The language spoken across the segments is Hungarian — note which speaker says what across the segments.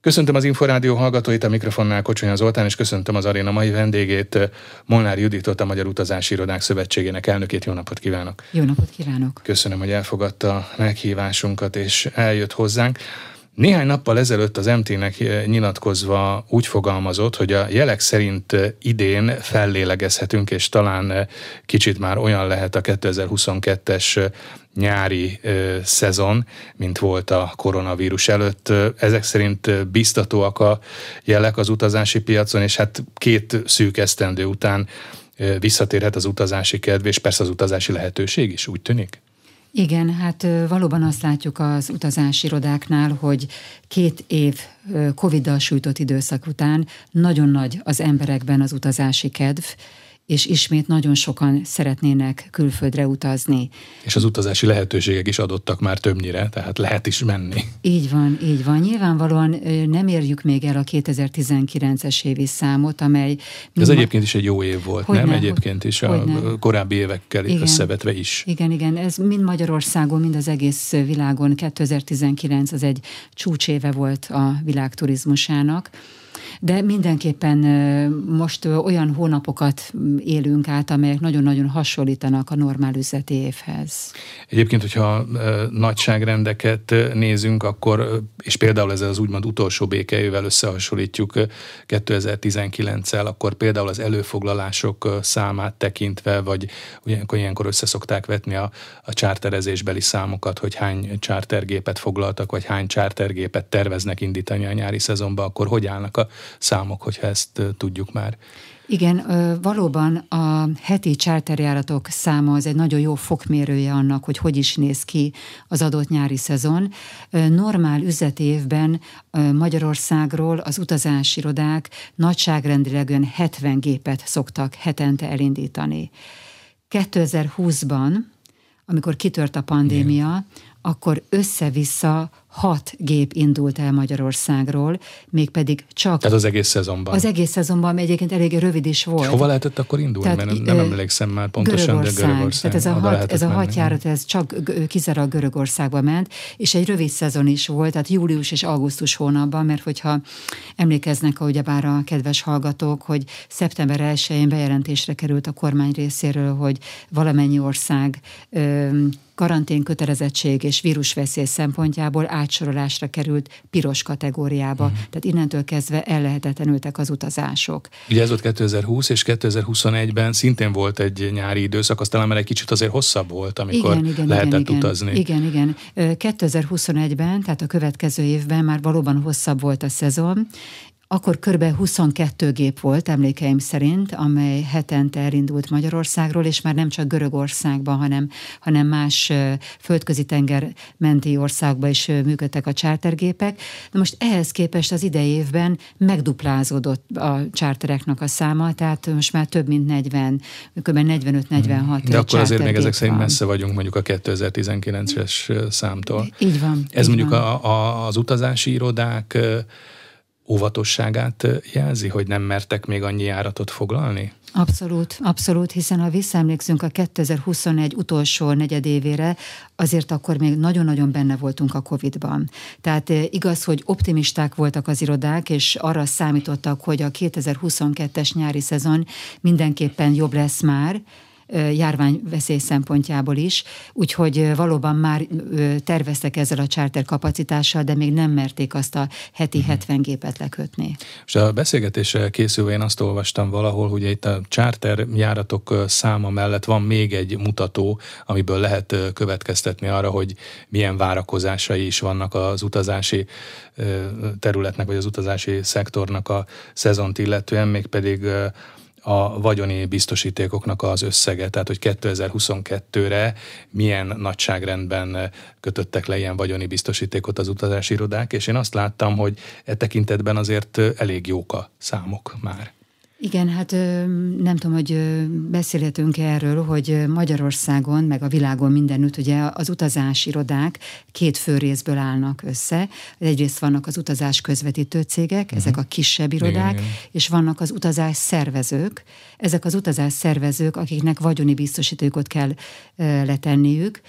Speaker 1: Köszöntöm az Inforádió hallgatóit, a mikrofonnál Kocsonya Zoltán, és köszöntöm az aréna mai vendégét, Molnár Juditot, a Magyar Utazási Irodák Szövetségének elnökét. Jó napot kívánok!
Speaker 2: Jó napot kívánok!
Speaker 1: Köszönöm, hogy elfogadta meghívásunkat, és eljött hozzánk. Néhány nappal ezelőtt az MT-nek nyilatkozva úgy fogalmazott, hogy a jelek szerint idén fellélegezhetünk, és talán kicsit már olyan lehet a 2022-es nyári ö, szezon, mint volt a koronavírus előtt. Ezek szerint biztatóak a jelek az utazási piacon, és hát két szűk esztendő után visszatérhet az utazási kedv, és persze az utazási lehetőség is, úgy tűnik?
Speaker 2: Igen, hát valóban azt látjuk az utazási irodáknál, hogy két év Covid-dal sújtott időszak után nagyon nagy az emberekben az utazási kedv, és ismét nagyon sokan szeretnének külföldre utazni.
Speaker 1: És az utazási lehetőségek is adottak már többnyire, tehát lehet is menni.
Speaker 2: Így van, így van. Nyilvánvalóan nem érjük még el a 2019-es évi számot, amely...
Speaker 1: Ez ma... egyébként is egy jó év volt, hogyne, nem? Egyébként is a hogyne. korábbi évekkel igen, összevetve is.
Speaker 2: Igen, igen. Ez mind Magyarországon, mind az egész világon 2019 az egy csúcséve volt a világturizmusának de mindenképpen most olyan hónapokat élünk át, amelyek nagyon-nagyon hasonlítanak a normál üzleti évhez.
Speaker 1: Egyébként, hogyha nagyságrendeket nézünk, akkor, és például ezzel az úgymond utolsó békejével összehasonlítjuk 2019-el, akkor például az előfoglalások számát tekintve, vagy ugyankor ilyenkor összeszokták vetni a, a csárterezésbeli számokat, hogy hány csártergépet foglaltak, vagy hány csártergépet terveznek indítani a nyári szezonban, akkor hogy állnak a számok, hogyha ezt tudjuk már.
Speaker 2: Igen, valóban a heti charterjáratok száma az egy nagyon jó fokmérője annak, hogy hogy is néz ki az adott nyári szezon. Normál üzleti évben Magyarországról az utazási irodák nagyságrendileg 70 gépet szoktak hetente elindítani. 2020-ban, amikor kitört a pandémia, Igen. akkor össze-vissza hat gép indult el Magyarországról, mégpedig csak...
Speaker 1: Tehát az egész szezonban.
Speaker 2: Az egész szezonban, ami egyébként elég rövid is volt. És
Speaker 1: hova lehetett akkor indulni? Tehát, Mert nem, nem emlékszem már pontosan, Görögország. de Görögország.
Speaker 2: Tehát ez a hat, ez a hat járat, ez csak kizárólag Görögországba ment, és egy rövid szezon is volt, tehát július és augusztus hónapban, mert hogyha emlékeznek, ahogy bár a kedves hallgatók, hogy szeptember 1-én bejelentésre került a kormány részéről, hogy valamennyi ország karantén kötelezettség és vírusveszély szempontjából átsorolásra került piros kategóriába. Uh-huh. Tehát innentől kezdve ellehetetlenültek az utazások.
Speaker 1: Ugye ez volt 2020, és 2021-ben szintén volt egy nyári időszak, aztán már egy kicsit azért hosszabb volt, amikor igen, igen, lehetett
Speaker 2: igen,
Speaker 1: utazni.
Speaker 2: Igen, igen. 2021-ben, tehát a következő évben már valóban hosszabb volt a szezon, akkor kb. 22 gép volt, emlékeim szerint, amely hetente elindult Magyarországról, és már nem csak Görögországban, hanem, hanem más földközi tenger menti országba is működtek a csártergépek. Na most ehhez képest az idei évben megduplázódott a csártereknek a száma, tehát most már több mint 40, kb. 45-46
Speaker 1: De akkor azért még ezek szerint messze vagyunk mondjuk a 2019-es számtól.
Speaker 2: Így van.
Speaker 1: Ez
Speaker 2: így
Speaker 1: mondjuk
Speaker 2: van.
Speaker 1: A, a, az utazási irodák óvatosságát jelzi, hogy nem mertek még annyi járatot foglalni?
Speaker 2: Abszolút, abszolút, hiszen ha visszaemlékszünk a 2021 utolsó negyedévére, azért akkor még nagyon-nagyon benne voltunk a Covid-ban. Tehát igaz, hogy optimisták voltak az irodák, és arra számítottak, hogy a 2022-es nyári szezon mindenképpen jobb lesz már, járványveszély szempontjából is, úgyhogy valóban már terveztek ezzel a charter kapacitással, de még nem merték azt a heti 70 mhm. gépet lekötni.
Speaker 1: És a beszélgetésre készülve én azt olvastam valahol, hogy itt a charter járatok száma mellett van még egy mutató, amiből lehet következtetni arra, hogy milyen várakozásai is vannak az utazási területnek, vagy az utazási szektornak a szezont illetően, mégpedig a vagyoni biztosítékoknak az összege, tehát hogy 2022-re milyen nagyságrendben kötöttek le ilyen vagyoni biztosítékot az utazási irodák, és én azt láttam, hogy e tekintetben azért elég jók a számok már.
Speaker 2: Igen, hát nem tudom, hogy beszélhetünk erről, hogy Magyarországon, meg a világon mindenütt ugye az utazási irodák két fő részből állnak össze. Egyrészt vannak az utazás közvetítő cégek, uh-huh. ezek a kisebb irodák, igen, igen. és vannak az utazás szervezők. Ezek az utazás szervezők, akiknek vagyoni biztosítókot kell letenniük,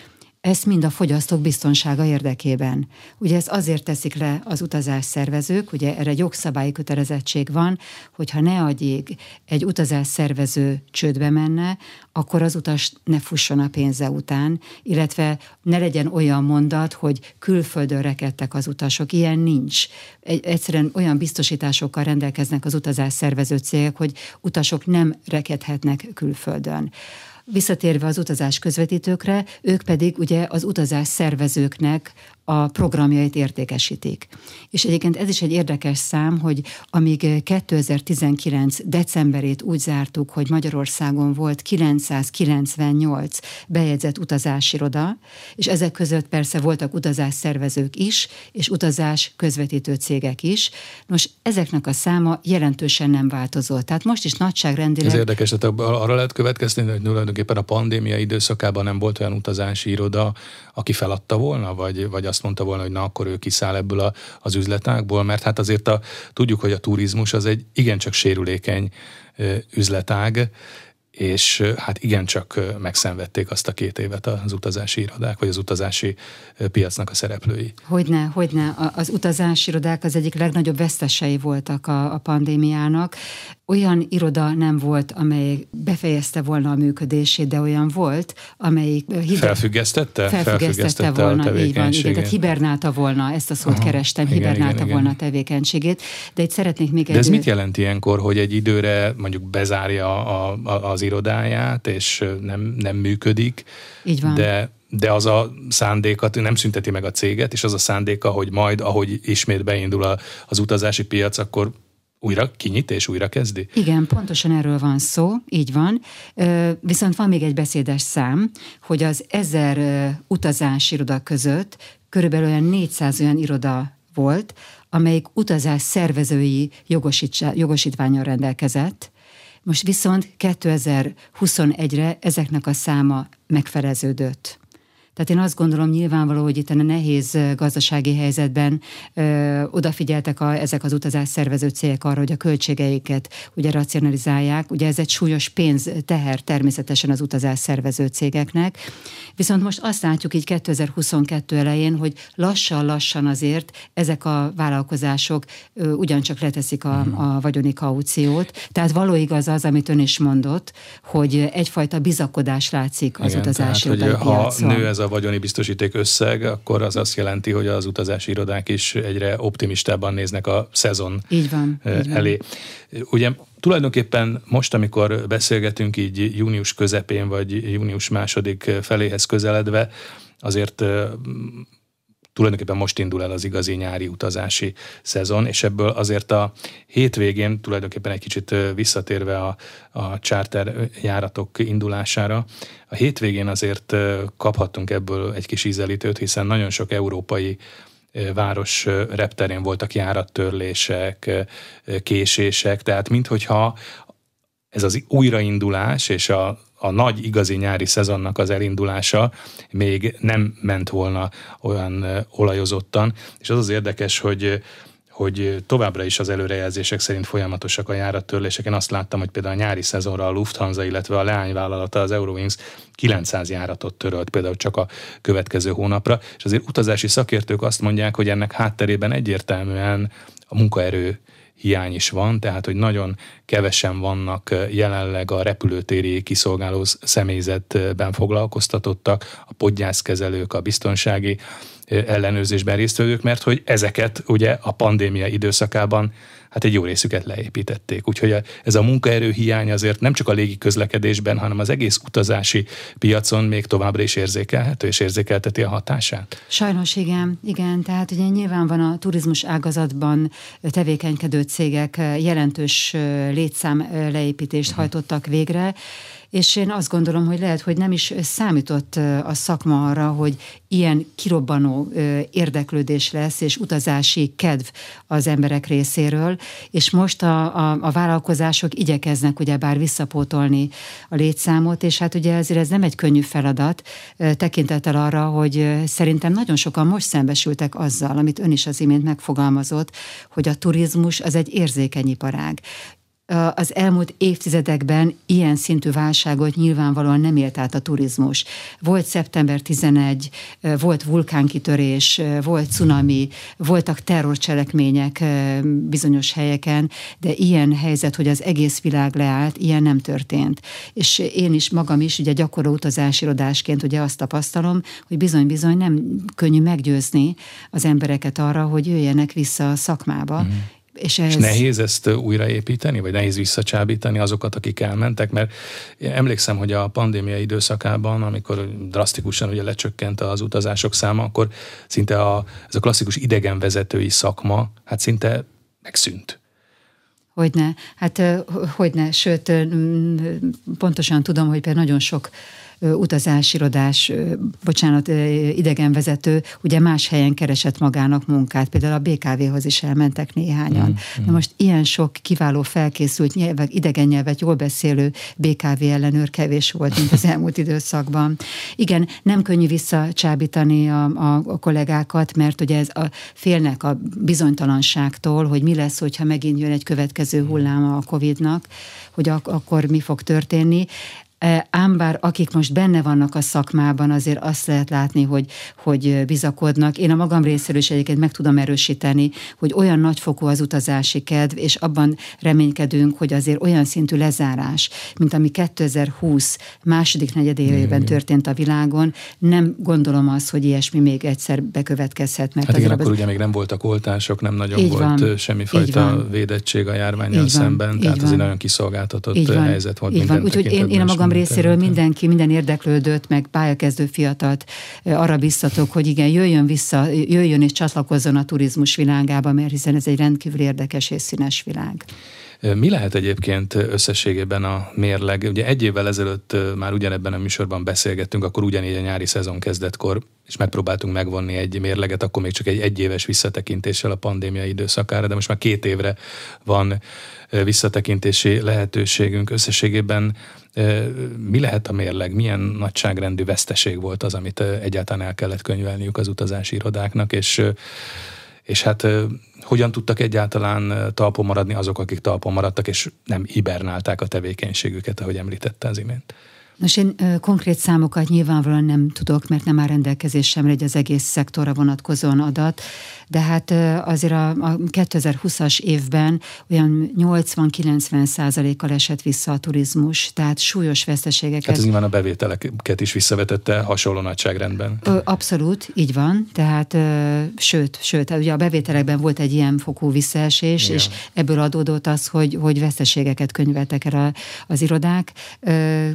Speaker 2: ezt mind a fogyasztók biztonsága érdekében. Ugye ezt azért teszik le az utazás szervezők, ugye erre jogszabályi kötelezettség van, hogyha ne adjék egy utazás szervező csődbe menne, akkor az utas ne fusson a pénze után, illetve ne legyen olyan mondat, hogy külföldön rekedtek az utasok. Ilyen nincs. Egy, egyszerűen olyan biztosításokkal rendelkeznek az utazás szervező cégek, hogy utasok nem rekedhetnek külföldön. Visszatérve az utazás közvetítőkre, ők pedig ugye az utazás szervezőknek a programjait értékesítik. És egyébként ez is egy érdekes szám, hogy amíg 2019 decemberét úgy zártuk, hogy Magyarországon volt 998 bejegyzett utazásiroda, és ezek között persze voltak utazás szervezők is, és utazás közvetítő cégek is. Nos, ezeknek a száma jelentősen nem változott. Tehát most is nagyságrendileg...
Speaker 1: Ez érdekes, tehát arra lehet következni, hogy tulajdonképpen a pandémia időszakában nem volt olyan utazási iroda, aki feladta volna, vagy, vagy azt mondta volna, hogy na akkor ő kiszáll ebből a, az üzletágból, mert hát azért a, tudjuk, hogy a turizmus az egy igencsak sérülékeny üzletág, és hát igencsak megszenvedték azt a két évet az utazási irodák, vagy az utazási piacnak a szereplői.
Speaker 2: Hogyne, hogyne. Az utazási irodák az egyik legnagyobb vesztesei voltak a, a pandémiának. Olyan iroda nem volt, amely befejezte volna a működését, de olyan volt, amelyik...
Speaker 1: Hider... Felfüggesztette?
Speaker 2: Felfüggesztette, Felfüggesztette volna, a így van. Igen, tehát hibernálta volna, ezt a szót Aha, kerestem, igen, hibernálta igen, volna igen. a tevékenységét. De itt szeretnék még
Speaker 1: de egy... ez mit jelent ilyenkor, hogy egy időre mondjuk bezárja a, a, az irodáját, és nem, nem működik?
Speaker 2: Így van.
Speaker 1: De de az a szándékat nem szünteti meg a céget, és az a szándéka, hogy majd, ahogy ismét beindul a, az utazási piac, akkor újra kinyit és újra kezdi?
Speaker 2: Igen, pontosan erről van szó, így van. Viszont van még egy beszédes szám, hogy az ezer utazási iroda között körülbelül olyan 400 olyan iroda volt, amelyik utazás szervezői jogosítványal rendelkezett, most viszont 2021-re ezeknek a száma megfeleződött. Tehát én azt gondolom nyilvánvaló, hogy itt a nehéz gazdasági helyzetben ö, odafigyeltek a, ezek az utazás szervező cégek arra, hogy a költségeiket ugye racionalizálják. Ugye ez egy súlyos pénz teher természetesen az utazás szervező cégeknek. Viszont most azt látjuk így 2022 elején, hogy lassan-lassan azért ezek a vállalkozások ö, ugyancsak leteszik a, mhm. a vagyoni kauciót. Tehát való igaz az, amit ön is mondott, hogy egyfajta bizakodás látszik az
Speaker 1: Igen,
Speaker 2: utazási
Speaker 1: tehát, hogy ha nő ez a vagyoni biztosíték összeg, akkor az azt jelenti, hogy az utazási irodák is egyre optimistában néznek a szezon
Speaker 2: így van,
Speaker 1: elé. Így van. Ugye tulajdonképpen most, amikor beszélgetünk így június közepén, vagy június második feléhez közeledve, azért tulajdonképpen most indul el az igazi nyári utazási szezon, és ebből azért a hétvégén tulajdonképpen egy kicsit visszatérve a, a charter járatok indulására, a hétvégén azért kaphattunk ebből egy kis ízelítőt, hiszen nagyon sok európai város repterén voltak járattörlések, késések, tehát minthogyha ez az újraindulás és a, a nagy igazi nyári szezonnak az elindulása még nem ment volna olyan olajozottan, és az az érdekes, hogy hogy továbbra is az előrejelzések szerint folyamatosak a járattörlések. Én azt láttam, hogy például a nyári szezonra a Lufthansa, illetve a leányvállalata, az Eurowings 900 járatot törölt például csak a következő hónapra, és azért utazási szakértők azt mondják, hogy ennek hátterében egyértelműen a munkaerő hiány is van, tehát hogy nagyon kevesen vannak jelenleg a repülőtéri kiszolgáló személyzetben foglalkoztatottak, a podgyászkezelők, a biztonsági ellenőrzésben résztvevők, mert hogy ezeket ugye a pandémia időszakában hát egy jó részüket leépítették. Úgyhogy ez a munkaerő hiány azért nem csak a légi közlekedésben, hanem az egész utazási piacon még továbbra is érzékelhető és érzékelteti a hatását.
Speaker 2: Sajnos igen, igen. Tehát ugye nyilván van a turizmus ágazatban tevékenykedő cégek jelentős létszám leépítést uh-huh. hajtottak végre, és én azt gondolom, hogy lehet, hogy nem is számított a szakma arra, hogy ilyen kirobbanó érdeklődés lesz, és utazási kedv az emberek részéről, és most a, a, a vállalkozások igyekeznek ugyebár visszapótolni a létszámot, és hát ugye ezért ez nem egy könnyű feladat, tekintettel arra, hogy szerintem nagyon sokan most szembesültek azzal, amit ön is az imént megfogalmazott, hogy a turizmus az egy érzékeny iparág az elmúlt évtizedekben ilyen szintű válságot nyilvánvalóan nem élt át a turizmus. Volt szeptember 11, volt vulkánkitörés, volt cunami, voltak terrorcselekmények bizonyos helyeken, de ilyen helyzet, hogy az egész világ leállt, ilyen nem történt. És én is magam is, ugye gyakorló utazásirodásként ugye azt tapasztalom, hogy bizony-bizony nem könnyű meggyőzni az embereket arra, hogy jöjjenek vissza a szakmába, mm
Speaker 1: és, ez... és nehéz ezt újraépíteni, vagy nehéz visszacsábítani azokat, akik elmentek, mert emlékszem, hogy a pandémia időszakában, amikor drasztikusan ugye lecsökkent az utazások száma, akkor szinte a, ez a klasszikus idegenvezetői szakma, hát szinte megszűnt.
Speaker 2: Hogyne, hát hogyne, sőt, pontosan tudom, hogy például nagyon sok utazásirodás, bocsánat, idegenvezető, ugye más helyen keresett magának munkát, például a BKV-hoz is elmentek néhányan. Mm, mm. Na most ilyen sok kiváló felkészült nyelvek, idegen nyelvet jól beszélő BKV ellenőr kevés volt, mint az elmúlt időszakban. Igen, nem könnyű visszacsábítani a, a, a kollégákat, mert ugye ez a, félnek a bizonytalanságtól, hogy mi lesz, hogyha megint jön egy következő hulláma a Covid-nak, hogy ak- akkor mi fog történni. Ám bár akik most benne vannak a szakmában, azért azt lehet látni, hogy, hogy bizakodnak. Én a magam részéről is egyébként meg tudom erősíteni, hogy olyan nagyfokú az utazási kedv, és abban reménykedünk, hogy azért olyan szintű lezárás, mint ami 2020 második negyedévében történt a világon, nem gondolom azt, hogy ilyesmi még egyszer bekövetkezhet.
Speaker 1: Mert hát igen, akkor az... ugye még nem voltak oltások, nem nagyon Így volt van. semmifajta védettség a járványjal szemben, tehát ez egy nagyon kiszolgáltatott helyzet volt.
Speaker 2: Így van. Úgyhogy én, én a magam részéről mindenki, minden érdeklődött, meg pályakezdő fiatalt arra biztatok, hogy igen, jöjjön vissza, jöjjön és csatlakozzon a turizmus világába, mert hiszen ez egy rendkívül érdekes és színes világ.
Speaker 1: Mi lehet egyébként összességében a mérleg? Ugye egy évvel ezelőtt már ugyanebben a műsorban beszélgettünk, akkor ugyanígy a nyári szezon kezdetkor, és megpróbáltunk megvonni egy mérleget, akkor még csak egy egyéves visszatekintéssel a pandémia időszakára, de most már két évre van visszatekintési lehetőségünk. Összességében mi lehet a mérleg? Milyen nagyságrendű veszteség volt az, amit egyáltalán el kellett könyvelniük az utazási irodáknak, és és hát hogyan tudtak egyáltalán talpon maradni azok, akik talpon maradtak, és nem hibernálták a tevékenységüket, ahogy említette az imént?
Speaker 2: Nos, én konkrét számokat nyilvánvalóan nem tudok, mert nem áll rendelkezésemre egy az egész szektorra vonatkozóan adat, de hát azért a, a 2020-as évben olyan 80-90 százalékkal esett vissza a turizmus, tehát súlyos veszteségeket. Hát
Speaker 1: ez nyilván a bevételeket is visszavetette hasonló nagyságrendben.
Speaker 2: Abszolút, így van, tehát sőt, sőt, ugye a bevételekben volt egy ilyen fokú visszaesés, Igen. és ebből adódott az, hogy, hogy veszteségeket könyveltek el az irodák. Ö,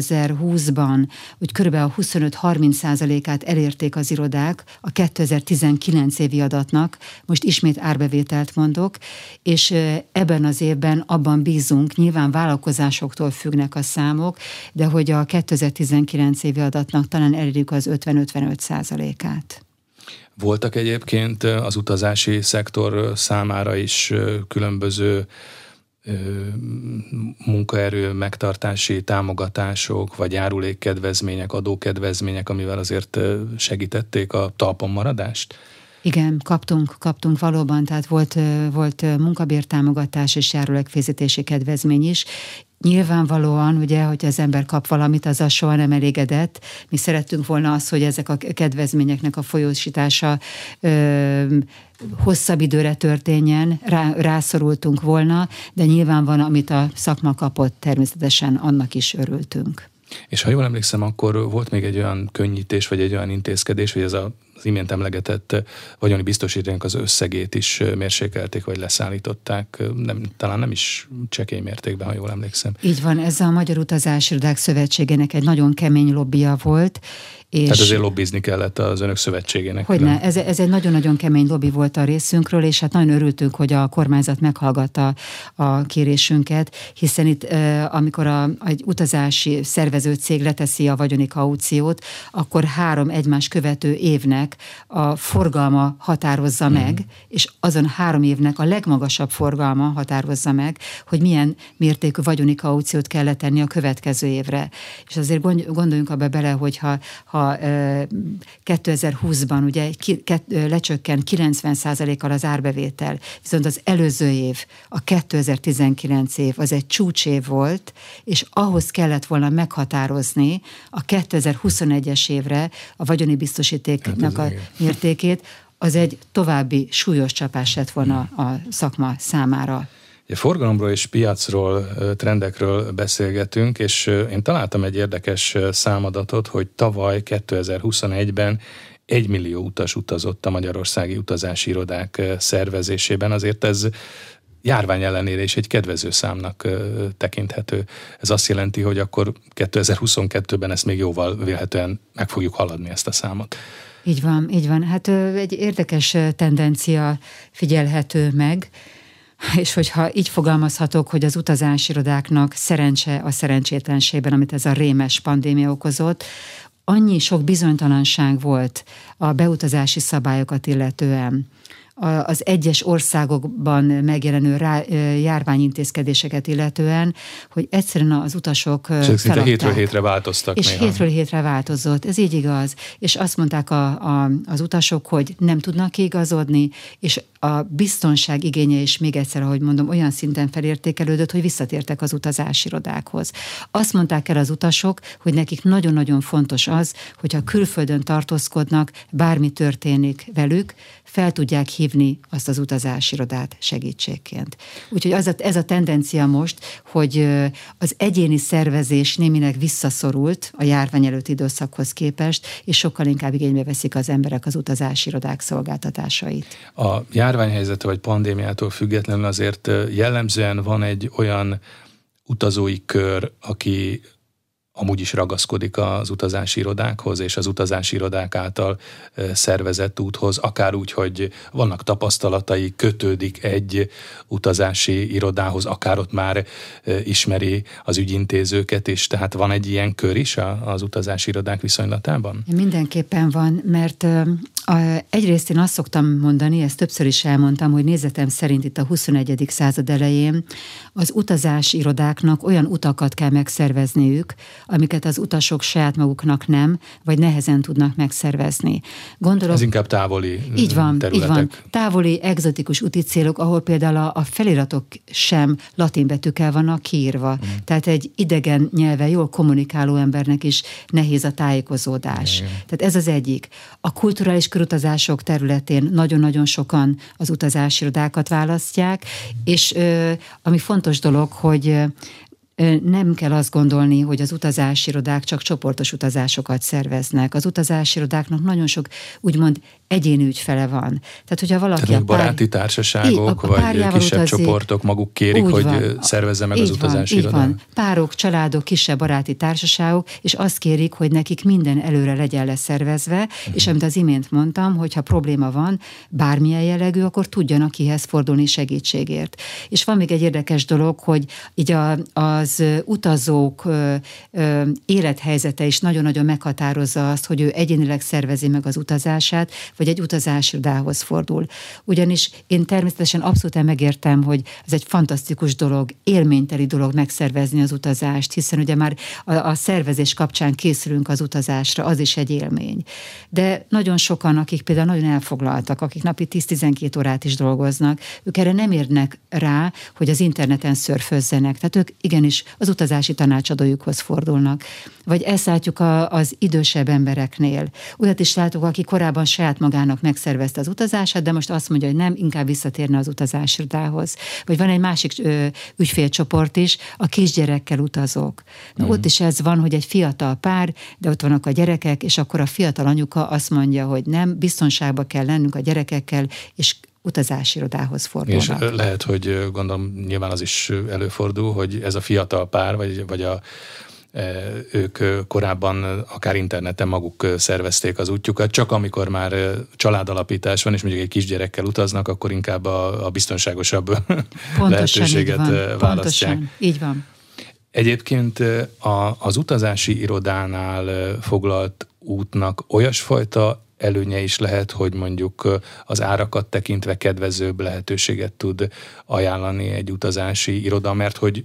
Speaker 2: 2020-ban, hogy kb. 25-30 százalékát elérték az irodák a 2019 évi adatnak, most ismét árbevételt mondok, és ebben az évben abban bízunk, nyilván vállalkozásoktól függnek a számok, de hogy a 2019 évi adatnak talán elérjük az 50-55 százalékát.
Speaker 1: Voltak egyébként az utazási szektor számára is különböző munkaerő megtartási támogatások, vagy járulékkedvezmények, adókedvezmények, amivel azért segítették a talpon maradást?
Speaker 2: Igen, kaptunk, kaptunk valóban, tehát volt, volt munkabértámogatás és járulékfizetési kedvezmény is, Nyilvánvalóan, ugye, hogy az ember kap valamit, az soha nem elégedett. Mi szerettünk volna azt, hogy ezek a kedvezményeknek a folyósítása ö, hosszabb időre történjen, rá, rászorultunk volna, de nyilván van, amit a szakma kapott, természetesen annak is örültünk.
Speaker 1: És ha jól emlékszem, akkor volt még egy olyan könnyítés, vagy egy olyan intézkedés, hogy ez a imént emlegetett vagyoni biztosítóink az összegét is mérsékelték, vagy leszállították, nem, talán nem is csekély mértékben, ha jól emlékszem.
Speaker 2: Így van, ez a Magyar Utazásirodák Szövetségének egy nagyon kemény lobbia volt,
Speaker 1: és Tehát azért lobbizni kellett az önök szövetségének.
Speaker 2: Hogyne, ez, ez egy nagyon-nagyon kemény lobby volt a részünkről, és hát nagyon örültünk, hogy a kormányzat meghallgatta a kérésünket, hiszen itt, amikor a, egy utazási szervező cég leteszi a vagyoni kauciót, akkor három egymás követő évnek évnek a forgalma határozza mm. meg, és azon három évnek a legmagasabb forgalma határozza meg, hogy milyen mértékű vagyoni kauciót kell letenni a következő évre. És azért gondoljunk abba bele, hogy ha, ha 2020-ban ugye lecsökken 90%-kal az árbevétel, viszont az előző év, a 2019 év, az egy csúcsév volt, és ahhoz kellett volna meghatározni a 2021-es évre a vagyoni biztosítéknak a mértékét, az egy további súlyos csapás lett volna a szakma számára.
Speaker 1: A forgalomról és piacról, trendekről beszélgetünk, és én találtam egy érdekes számadatot, hogy tavaly 2021-ben egy millió utas utazott a Magyarországi Utazási Irodák szervezésében, azért ez járvány ellenére is egy kedvező számnak tekinthető. Ez azt jelenti, hogy akkor 2022-ben ezt még jóval vélhetően meg fogjuk haladni ezt a számot.
Speaker 2: Így van, így van. Hát egy érdekes tendencia figyelhető meg, és hogyha így fogalmazhatok, hogy az utazásirodáknak szerencse a szerencsétlenségben, amit ez a rémes pandémia okozott, annyi sok bizonytalanság volt a beutazási szabályokat illetően, az egyes országokban megjelenő rá, járványintézkedéseket illetően, hogy egyszerűen az utasok
Speaker 1: És szinte hétről hétre változtak.
Speaker 2: És néha. hétről hétre változott, ez így igaz. És azt mondták a, a, az utasok, hogy nem tudnak kiigazodni, és a biztonság igénye is még egyszer, ahogy mondom, olyan szinten felértékelődött, hogy visszatértek az utazásirodákhoz. Azt mondták el az utasok, hogy nekik nagyon-nagyon fontos az, hogyha külföldön tartózkodnak, bármi történik velük, fel tudják hívni azt az utazásirodát segítségként. Úgyhogy az a, ez a tendencia most, hogy az egyéni szervezés némileg visszaszorult a járvány előtti időszakhoz képest, és sokkal inkább igénybe veszik az emberek az utazásirodák szolgáltatásait.
Speaker 1: A járványhelyzet vagy pandémiától függetlenül azért jellemzően van egy olyan utazói kör, aki amúgy is ragaszkodik az utazási irodákhoz és az utazási irodák által szervezett úthoz, akár úgy, hogy vannak tapasztalatai, kötődik egy utazási irodához, akár ott már ismeri az ügyintézőket, és tehát van egy ilyen kör is az utazási irodák viszonylatában?
Speaker 2: Mindenképpen van, mert egyrészt én azt szoktam mondani, ezt többször is elmondtam, hogy nézetem szerint itt a 21. század elején az utazási irodáknak olyan utakat kell megszervezniük, amiket az utasok saját maguknak nem, vagy nehezen tudnak megszervezni.
Speaker 1: Gondolok, Ez inkább távoli
Speaker 2: így van,
Speaker 1: területek.
Speaker 2: Így van, távoli, egzotikus úti célok, ahol például a, a feliratok sem latin betűkkel vannak kiírva. Mm. Tehát egy idegen nyelve jól kommunikáló embernek is nehéz a tájékozódás. Mm. Tehát ez az egyik. A kulturális körutazások területén nagyon-nagyon sokan az utazásirodákat választják, és ami fontos dolog, hogy nem kell azt gondolni, hogy az utazásirodák csak csoportos utazásokat szerveznek. Az utazásirodáknak nagyon sok úgymond egyéni ügyfele van. Tehát, hogyha valaki
Speaker 1: Tehát a pár... baráti társaságok, a, a vagy kisebb utazik, csoportok maguk kérik, hogy van, szervezze meg az utazási
Speaker 2: van. Párok, családok, kisebb baráti társaságok, és azt kérik, hogy nekik minden előre legyen leszervezve, uh-huh. és amit az imént mondtam, hogyha probléma van, bármilyen jellegű, akkor tudjanak kihez fordulni segítségért. És van még egy érdekes dolog, hogy így a, az utazók élethelyzete is nagyon-nagyon meghatározza azt, hogy ő egyénileg szervezi meg az utazását, vagy egy utazásirodához fordul. Ugyanis én természetesen abszolút megértem, hogy ez egy fantasztikus dolog, élményteli dolog megszervezni az utazást, hiszen ugye már a, a szervezés kapcsán készülünk az utazásra, az is egy élmény. De nagyon sokan, akik például nagyon elfoglaltak, akik napi 10-12 órát is dolgoznak, ők erre nem érnek rá, hogy az interneten szörfözzenek. Tehát ők igenis az utazási tanácsadójukhoz fordulnak. Vagy ezt látjuk a, az idősebb embereknél. Olyat is látok, aki korábban saját magának megszervezte az utazását, de most azt mondja, hogy nem, inkább visszatérne az utazásirodához. Vagy van egy másik ö, ügyfélcsoport is, a kisgyerekkel utazók. Na, mm. Ott is ez van, hogy egy fiatal pár, de ott vannak a gyerekek, és akkor a fiatal anyuka azt mondja, hogy nem, biztonságba kell lennünk a gyerekekkel, és utazási irodához fordulnak.
Speaker 1: És lehet, hogy gondolom nyilván az is előfordul, hogy ez a fiatal pár, vagy, vagy a ők korábban akár interneten maguk szervezték az útjukat, csak amikor már családalapítás van, és mondjuk egy kisgyerekkel utaznak, akkor inkább a, a biztonságosabb pontosan lehetőséget
Speaker 2: így
Speaker 1: van, választják.
Speaker 2: Pontosan, így van.
Speaker 1: Egyébként a, az utazási irodánál foglalt útnak olyasfajta előnye is lehet, hogy mondjuk az árakat tekintve kedvezőbb lehetőséget tud ajánlani egy utazási iroda, mert hogy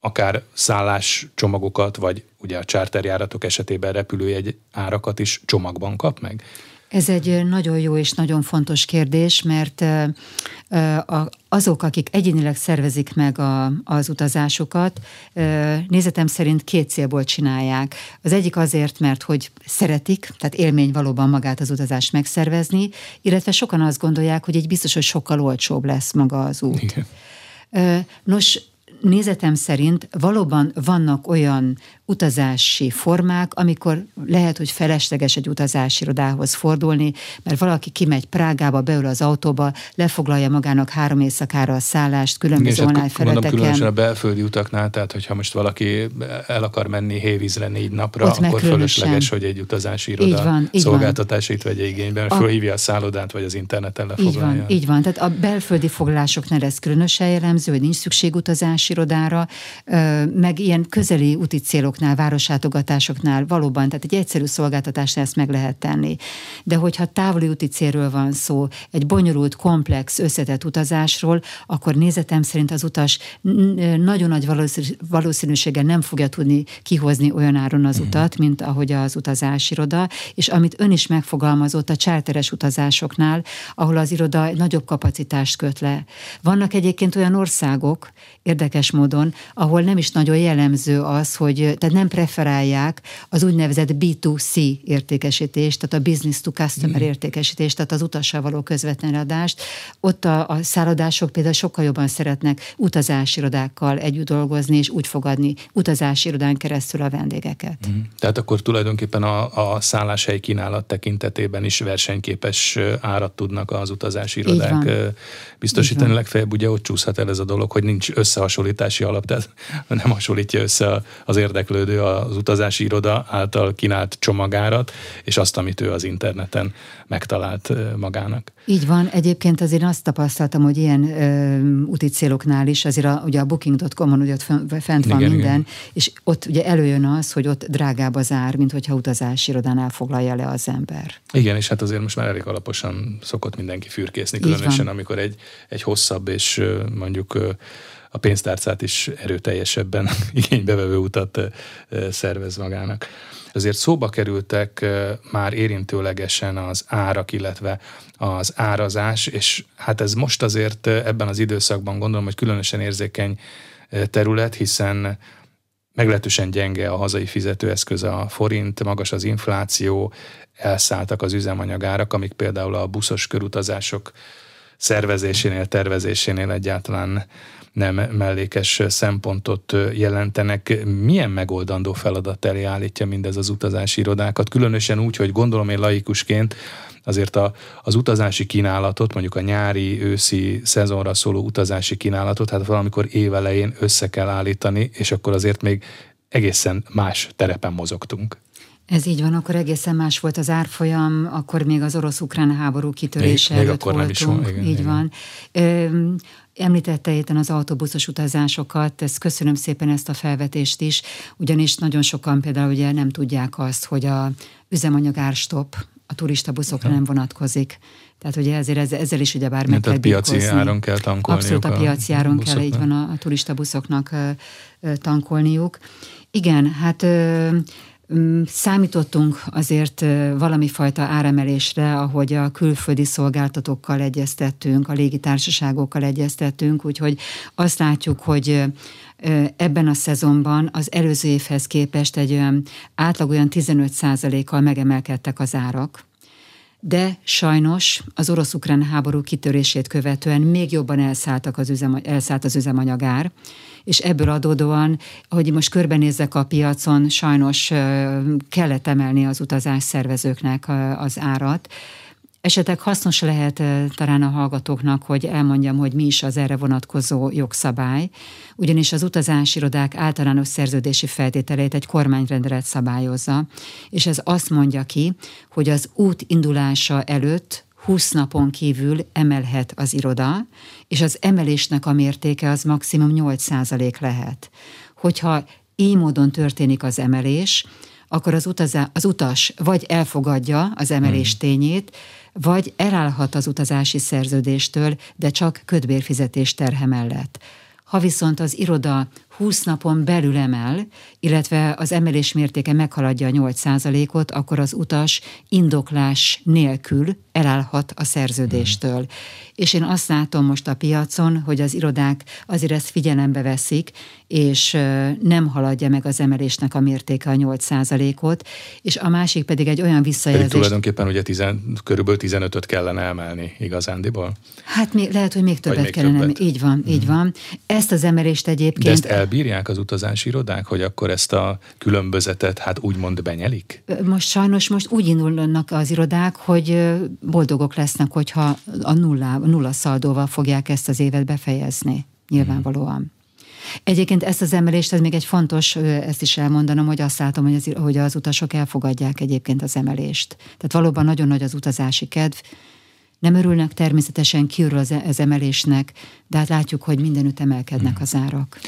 Speaker 1: akár szállás csomagokat, vagy ugye a charterjáratok esetében repülőjegy árakat is csomagban kap meg?
Speaker 2: Ez egy nagyon jó és nagyon fontos kérdés, mert azok, akik egyénileg szervezik meg a, az utazásukat, nézetem szerint két célból csinálják. Az egyik azért, mert hogy szeretik, tehát élmény valóban magát az utazást megszervezni, illetve sokan azt gondolják, hogy egy biztos, hogy sokkal olcsóbb lesz maga az út. Igen. Nos, nézetem szerint valóban vannak olyan utazási formák, amikor lehet, hogy felesleges egy utazási irodához fordulni, mert valaki kimegy Prágába, beül az autóba, lefoglalja magának három éjszakára a szállást különböző Igen, online felületeken. Mondom,
Speaker 1: különösen a belföldi utaknál, tehát hogyha most valaki el akar menni hévízre négy napra, Ott akkor fölösleges, hogy egy utazási iroda így van, így szolgáltatásait van. vegye igénybe, a... fölhívja a szállodát, vagy az interneten lefoglalja.
Speaker 2: Így van, így van. Tehát a belföldi foglalásoknál ez különösen jellemző, hogy nincs szükség utazási irodára, meg ilyen közeli úti céloknál, városlátogatásoknál valóban, tehát egy egyszerű szolgáltatásnál ezt meg lehet tenni. De hogyha távoli úti célről van szó, egy bonyolult, komplex, összetett utazásról, akkor nézetem szerint az utas nagyon nagy valószínűséggel nem fogja tudni kihozni olyan áron az mhm. utat, mint ahogy az iroda, és amit ön is megfogalmazott a csárteres utazásoknál, ahol az iroda nagyobb kapacitást köt le. Vannak egyébként olyan országok, érdekes módon, ahol nem is nagyon jellemző az, hogy tehát nem preferálják az úgynevezett B2C értékesítést, tehát a business to customer mm. értékesítést, tehát az utassal való közvetlen adást. Ott a, a szállodások például sokkal jobban szeretnek utazásirodákkal együtt dolgozni, és úgy fogadni utazásirodán keresztül a vendégeket. Mm.
Speaker 1: Tehát akkor tulajdonképpen a, a szálláshelyi kínálat tekintetében is versenyképes árat tudnak az utazási irodák biztosítani. Legfeljebb ugye ott csúszhat el ez a dolog, hogy nincs összehasonlítási alap, tehát nem hasonlítja össze az érdeklődő az utazási iroda által kínált csomagárat, és azt, amit ő az interneten megtalált magának.
Speaker 2: Így van. Egyébként azért azt tapasztaltam, hogy ilyen ö, úti céloknál is, azért a, ugye a booking.com-on ugye ott fent van igen, minden, igen. és ott ugye előjön az, hogy ott drágább az ár, mint hogyha utazási irodánál foglalja le az ember.
Speaker 1: Igen, és hát azért most már elég alaposan szokott mindenki fürkészni, különösen amikor egy, egy hosszabb és mondjuk a pénztárcát is erőteljesebben igénybevevő utat szervez magának. Azért szóba kerültek már érintőlegesen az árak, illetve az árazás, és hát ez most azért ebben az időszakban gondolom, hogy különösen érzékeny terület, hiszen meglehetősen gyenge a hazai fizetőeszköz, a forint, magas az infláció, elszálltak az üzemanyagárak, amik például a buszos körutazások szervezésénél, tervezésénél egyáltalán nem mellékes szempontot jelentenek. Milyen megoldandó feladat elé állítja mindez az utazási irodákat? Különösen úgy, hogy gondolom én laikusként azért a, az utazási kínálatot, mondjuk a nyári, őszi szezonra szóló utazási kínálatot, hát valamikor évelején össze kell állítani, és akkor azért még egészen más terepen mozogtunk.
Speaker 2: Ez így van, akkor egészen más volt az árfolyam, akkor még az orosz-ukrán háború kitörése még, előtt még akkor voltunk. Nem is van, igen, így igen. van. Ö, Említette éten az autóbuszos utazásokat, ezt köszönöm szépen ezt a felvetést is, ugyanis nagyon sokan például ugye nem tudják azt, hogy a üzemanyag árstop a turista buszokra nem vonatkozik. Tehát ugye ezért ezzel, ezzel is ugye bár meg
Speaker 1: kell piaci áron kell tankolniuk.
Speaker 2: Abszolút a piaci áron kell, így van a, a turista buszoknak tankolniuk. Igen, hát számítottunk azért valami fajta áremelésre, ahogy a külföldi szolgáltatókkal egyeztettünk, a légitársaságokkal egyeztettünk, úgyhogy azt látjuk, hogy ebben a szezonban az előző évhez képest egy olyan átlag olyan 15% kal megemelkedtek az árak de sajnos az orosz-ukrán háború kitörését követően még jobban elszálltak az üzem, elszállt az üzemanyagár, és ebből adódóan, ahogy most körbenézzek a piacon, sajnos kellett emelni az utazás szervezőknek az árat, Esetleg hasznos lehet talán a hallgatóknak, hogy elmondjam, hogy mi is az erre vonatkozó jogszabály, ugyanis az utazásirodák általános szerződési feltételeit egy kormányrendelet szabályozza, és ez azt mondja ki, hogy az út indulása előtt 20 napon kívül emelhet az iroda, és az emelésnek a mértéke az maximum 8% lehet. Hogyha így módon történik az emelés, akkor az, utazá, az utas vagy elfogadja az emelés hmm. tényét, vagy elállhat az utazási szerződéstől, de csak ködbérfizetés terhe mellett. Ha viszont az iroda 20 napon belül emel, illetve az emelés mértéke meghaladja a 8%-ot, akkor az utas indoklás nélkül elállhat a szerződéstől. Mm. És én azt látom most a piacon, hogy az irodák azért ezt figyelembe veszik, és nem haladja meg az emelésnek a mértéke a 8%-ot, és a másik pedig egy olyan visszajelzés. Pedig
Speaker 1: tulajdonképpen ugye tizen, körülbelül 15-öt kellene emelni igazándiból?
Speaker 2: Hát még, lehet, hogy még többet még kellene. Többet. Így van, mm. így van. Ezt az emelést egyébként... De
Speaker 1: ezt elbírják az utazási irodák, hogy akkor ezt a különbözetet hát úgymond benyelik?
Speaker 2: Most sajnos most úgy indulnak az irodák, hogy boldogok lesznek, hogyha a nulla, nulla szaldóval fogják ezt az évet befejezni. Nyilvánvalóan. Egyébként ezt az emelést, ez még egy fontos, ezt is elmondanom, hogy azt látom, hogy az, hogy az utasok elfogadják egyébként az emelést. Tehát valóban nagyon nagy az utazási kedv, nem örülnek természetesen kiürül az, az emelésnek, de hát látjuk, hogy mindenütt emelkednek az árak.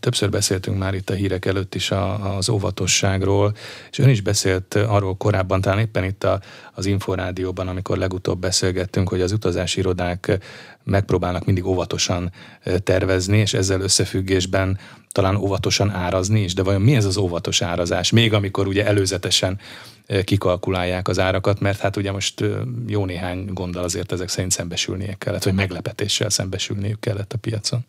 Speaker 1: Többször beszéltünk már itt a hírek előtt is a, az óvatosságról, és ön is beszélt arról korábban, talán éppen itt a, az Inforádióban, amikor legutóbb beszélgettünk, hogy az utazási irodák megpróbálnak mindig óvatosan tervezni, és ezzel összefüggésben talán óvatosan árazni is, de vajon mi ez az óvatos árazás? Még amikor ugye előzetesen kikalkulálják az árakat, mert hát ugye most jó néhány gonddal azért ezek szerint szembesülnie kellett, vagy meglepetéssel szembesülniük kellett a piacon.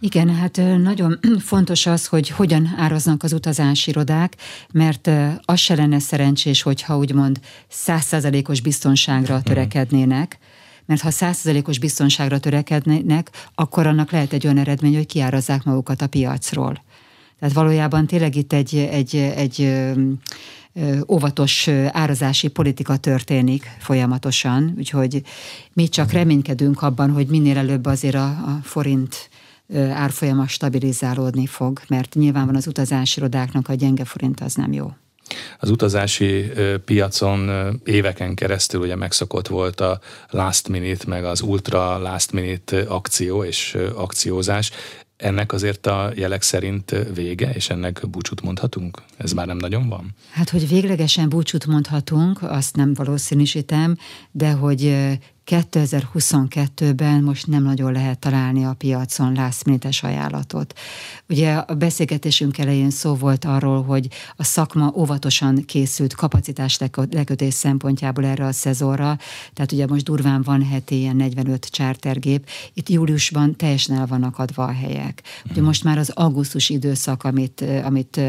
Speaker 2: Igen, hát nagyon fontos az, hogy hogyan áraznak az utazási irodák, mert az se lenne szerencsés, hogyha úgymond százszázalékos biztonságra mhm. törekednének, mert ha százszerzelékos biztonságra törekednek, akkor annak lehet egy olyan eredmény, hogy kiárazzák magukat a piacról. Tehát valójában tényleg itt egy, egy, egy óvatos árazási politika történik folyamatosan, úgyhogy mi csak reménykedünk abban, hogy minél előbb azért a, a forint árfolyama stabilizálódni fog, mert nyilván van az utazási irodáknak a gyenge forint az nem jó.
Speaker 1: Az utazási piacon éveken keresztül ugye megszokott volt a last minute, meg az ultra last minute akció és akciózás. Ennek azért a jelek szerint vége, és ennek búcsút mondhatunk? Ez már nem nagyon van?
Speaker 2: Hát, hogy véglegesen búcsút mondhatunk, azt nem valószínűsítem, de hogy 2022-ben most nem nagyon lehet találni a piacon lászminites ajánlatot. Ugye a beszélgetésünk elején szó volt arról, hogy a szakma óvatosan készült kapacitás lekötés szempontjából erre a szezonra, tehát ugye most durván van heti ilyen 45 chartergép, itt júliusban teljesen el vannak adva a helyek. Ugye most már az augusztus időszak, amit, amit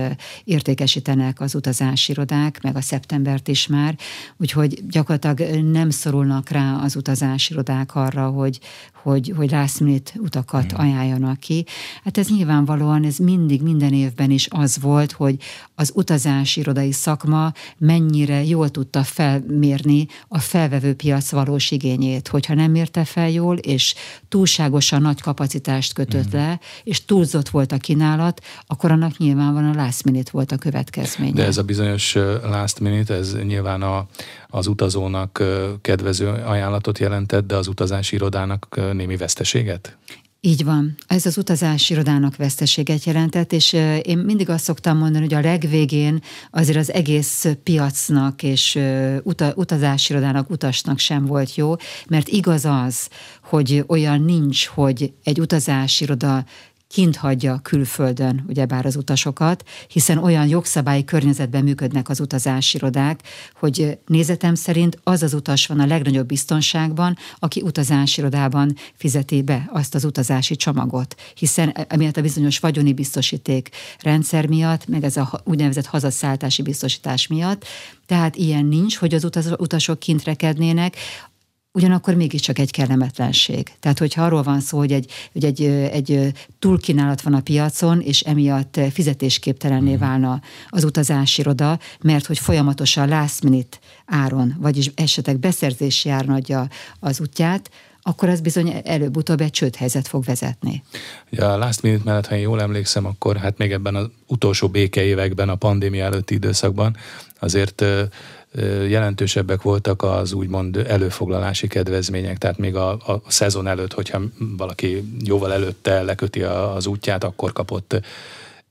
Speaker 2: értékesítenek az utazási meg a szeptembert is már, úgyhogy gyakorlatilag nem szorulnak rá az utazási irodák arra, hogy, hogy, hogy last minute utakat mm. ajánljanak ki. Hát ez nyilvánvalóan, ez mindig, minden évben is az volt, hogy az utazási irodai szakma mennyire jól tudta felmérni a felvevő piac valós igényét. Hogyha nem mérte fel jól, és túlságosan nagy kapacitást kötött mm. le, és túlzott volt a kínálat, akkor annak nyilván a last minute volt a következménye.
Speaker 1: De ez a bizonyos last minute, ez nyilván a, az utazónak kedvező ajánlatot jelentett, de az utazási irodának némi veszteséget?
Speaker 2: Így van. Ez az utazási irodának veszteséget jelentett, és én mindig azt szoktam mondani, hogy a legvégén azért az egész piacnak és utazási irodának, utasnak sem volt jó, mert igaz az, hogy olyan nincs, hogy egy utazási iroda kint hagyja külföldön ugyebár az utasokat, hiszen olyan jogszabályi környezetben működnek az utazási irodák, hogy nézetem szerint az az utas van a legnagyobb biztonságban, aki utazási irodában fizeti be azt az utazási csomagot, hiszen emiatt a bizonyos vagyoni biztosíték rendszer miatt, meg ez a úgynevezett hazaszálltási biztosítás miatt, tehát ilyen nincs, hogy az utasok kint rekednének, ugyanakkor mégiscsak egy kellemetlenség. Tehát, hogyha arról van szó, hogy egy, hogy egy, egy túlkínálat van a piacon, és emiatt fizetésképtelenné mhm. válna az utazási iroda, mert hogy folyamatosan last minute áron, vagyis esetek beszerzési áron adja az útját, akkor az bizony előbb-utóbb egy csődhelyzet fog vezetni.
Speaker 1: Ja, a last minute mellett, ha én jól emlékszem, akkor hát még ebben az utolsó béke években, a pandémia előtti időszakban azért jelentősebbek voltak az úgymond előfoglalási kedvezmények, tehát még a, a szezon előtt, hogyha valaki jóval előtte leköti az útját, akkor kapott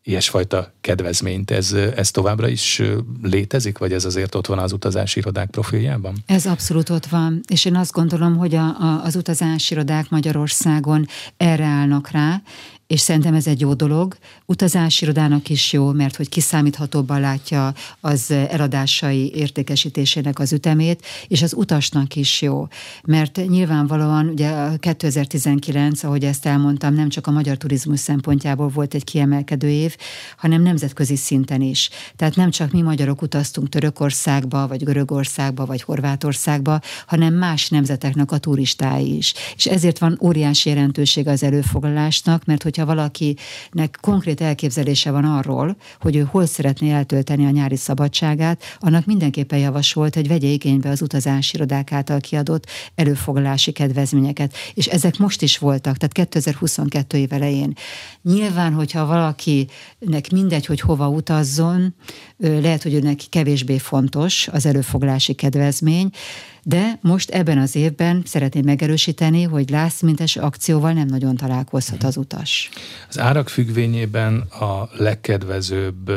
Speaker 1: ilyesfajta kedvezményt. Ez, ez továbbra is létezik, vagy ez azért ott van az utazási irodák profiljában?
Speaker 2: Ez abszolút ott van, és én azt gondolom, hogy a, a, az utazási irodák Magyarországon erre állnak rá, és szerintem ez egy jó dolog. Utazási irodának is jó, mert hogy kiszámíthatóbban látja az eladásai értékesítésének az ütemét, és az utasnak is jó. Mert nyilvánvalóan ugye 2019, ahogy ezt elmondtam, nem csak a magyar turizmus szempontjából volt egy kiemelkedő év, hanem nemzetközi szinten is. Tehát nem csak mi magyarok utaztunk Törökországba, vagy Görögországba, vagy Horvátországba, hanem más nemzeteknek a turistái is. És ezért van óriási jelentőség az előfoglalásnak, mert hogy hogyha valakinek konkrét elképzelése van arról, hogy ő hol szeretné eltölteni a nyári szabadságát, annak mindenképpen javasolt, hogy vegye igénybe az utazási irodák által kiadott előfoglalási kedvezményeket. És ezek most is voltak, tehát 2022 év elején. Nyilván, hogyha valakinek mindegy, hogy hova utazzon, lehet, hogy ő neki kevésbé fontos az előfoglalási kedvezmény, de most ebben az évben szeretném megerősíteni, hogy lászmintes akcióval nem nagyon találkozhat az utas.
Speaker 1: Az árak függvényében a legkedvezőbb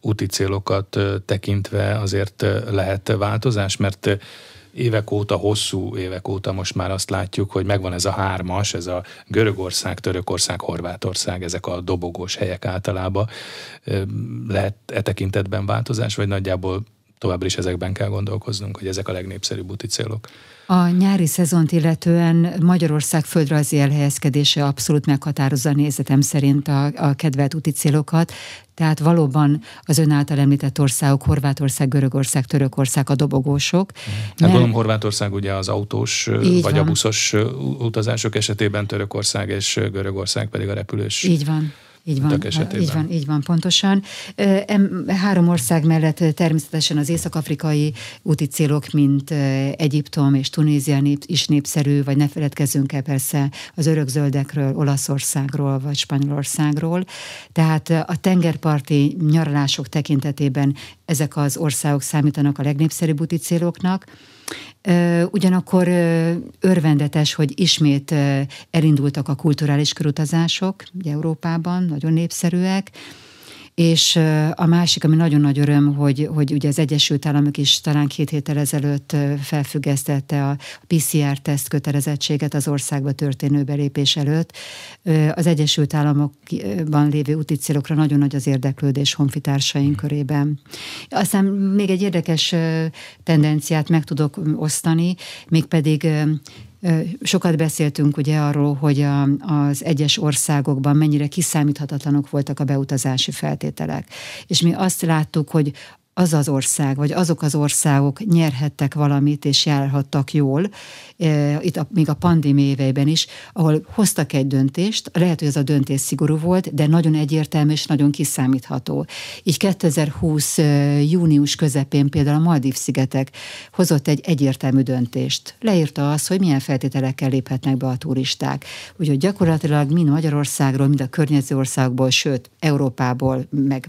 Speaker 1: úti célokat tekintve azért lehet változás, mert évek óta, hosszú évek óta most már azt látjuk, hogy megvan ez a hármas, ez a Görögország, Törökország, Horvátország, ezek a dobogós helyek általában. Lehet e tekintetben változás, vagy nagyjából továbbra is ezekben kell gondolkoznunk, hogy ezek a legnépszerűbb úti célok.
Speaker 2: A nyári szezont illetően Magyarország földrajzi elhelyezkedése abszolút meghatározza nézetem szerint a, a kedvelt úti célokat, tehát valóban az ön által említett országok, Horvátország, Görögország, Törökország a dobogósok.
Speaker 1: Hát gondolom Horvátország ugye az autós Így vagy van. a buszos utazások esetében, Törökország és Görögország pedig a repülős.
Speaker 2: Így van. Így van, így van, így van, pontosan. Három ország mellett természetesen az észak-afrikai úti célok, mint Egyiptom és Tunézia is népszerű, vagy ne feledkezzünk el persze az örökzöldekről, Olaszországról vagy Spanyolországról. Tehát a tengerparti nyaralások tekintetében ezek az országok számítanak a legnépszerűbb úti céloknak. Ugyanakkor örvendetes, hogy ismét elindultak a kulturális körutazások ugye Európában, nagyon népszerűek, és a másik, ami nagyon nagy öröm, hogy, hogy ugye az Egyesült Államok is talán két héttel ezelőtt felfüggesztette a PCR-teszt kötelezettséget az országba történő belépés előtt. Az Egyesült Államokban lévő úti nagyon nagy az érdeklődés honfitársaink körében. Aztán még egy érdekes tendenciát meg tudok osztani, mégpedig Sokat beszéltünk ugye arról, hogy a, az egyes országokban mennyire kiszámíthatatlanok voltak a beutazási feltételek. És mi azt láttuk, hogy az az ország, vagy azok az országok nyerhettek valamit, és járhattak jól, e, itt a, még a pandémia éveiben is, ahol hoztak egy döntést, lehet, hogy ez a döntés szigorú volt, de nagyon egyértelmű és nagyon kiszámítható. Így 2020 e, június közepén például a Maldív-szigetek hozott egy egyértelmű döntést. Leírta azt, hogy milyen feltételekkel léphetnek be a turisták. Úgyhogy gyakorlatilag mind Magyarországról, mind a környező országból, sőt, Európából, meg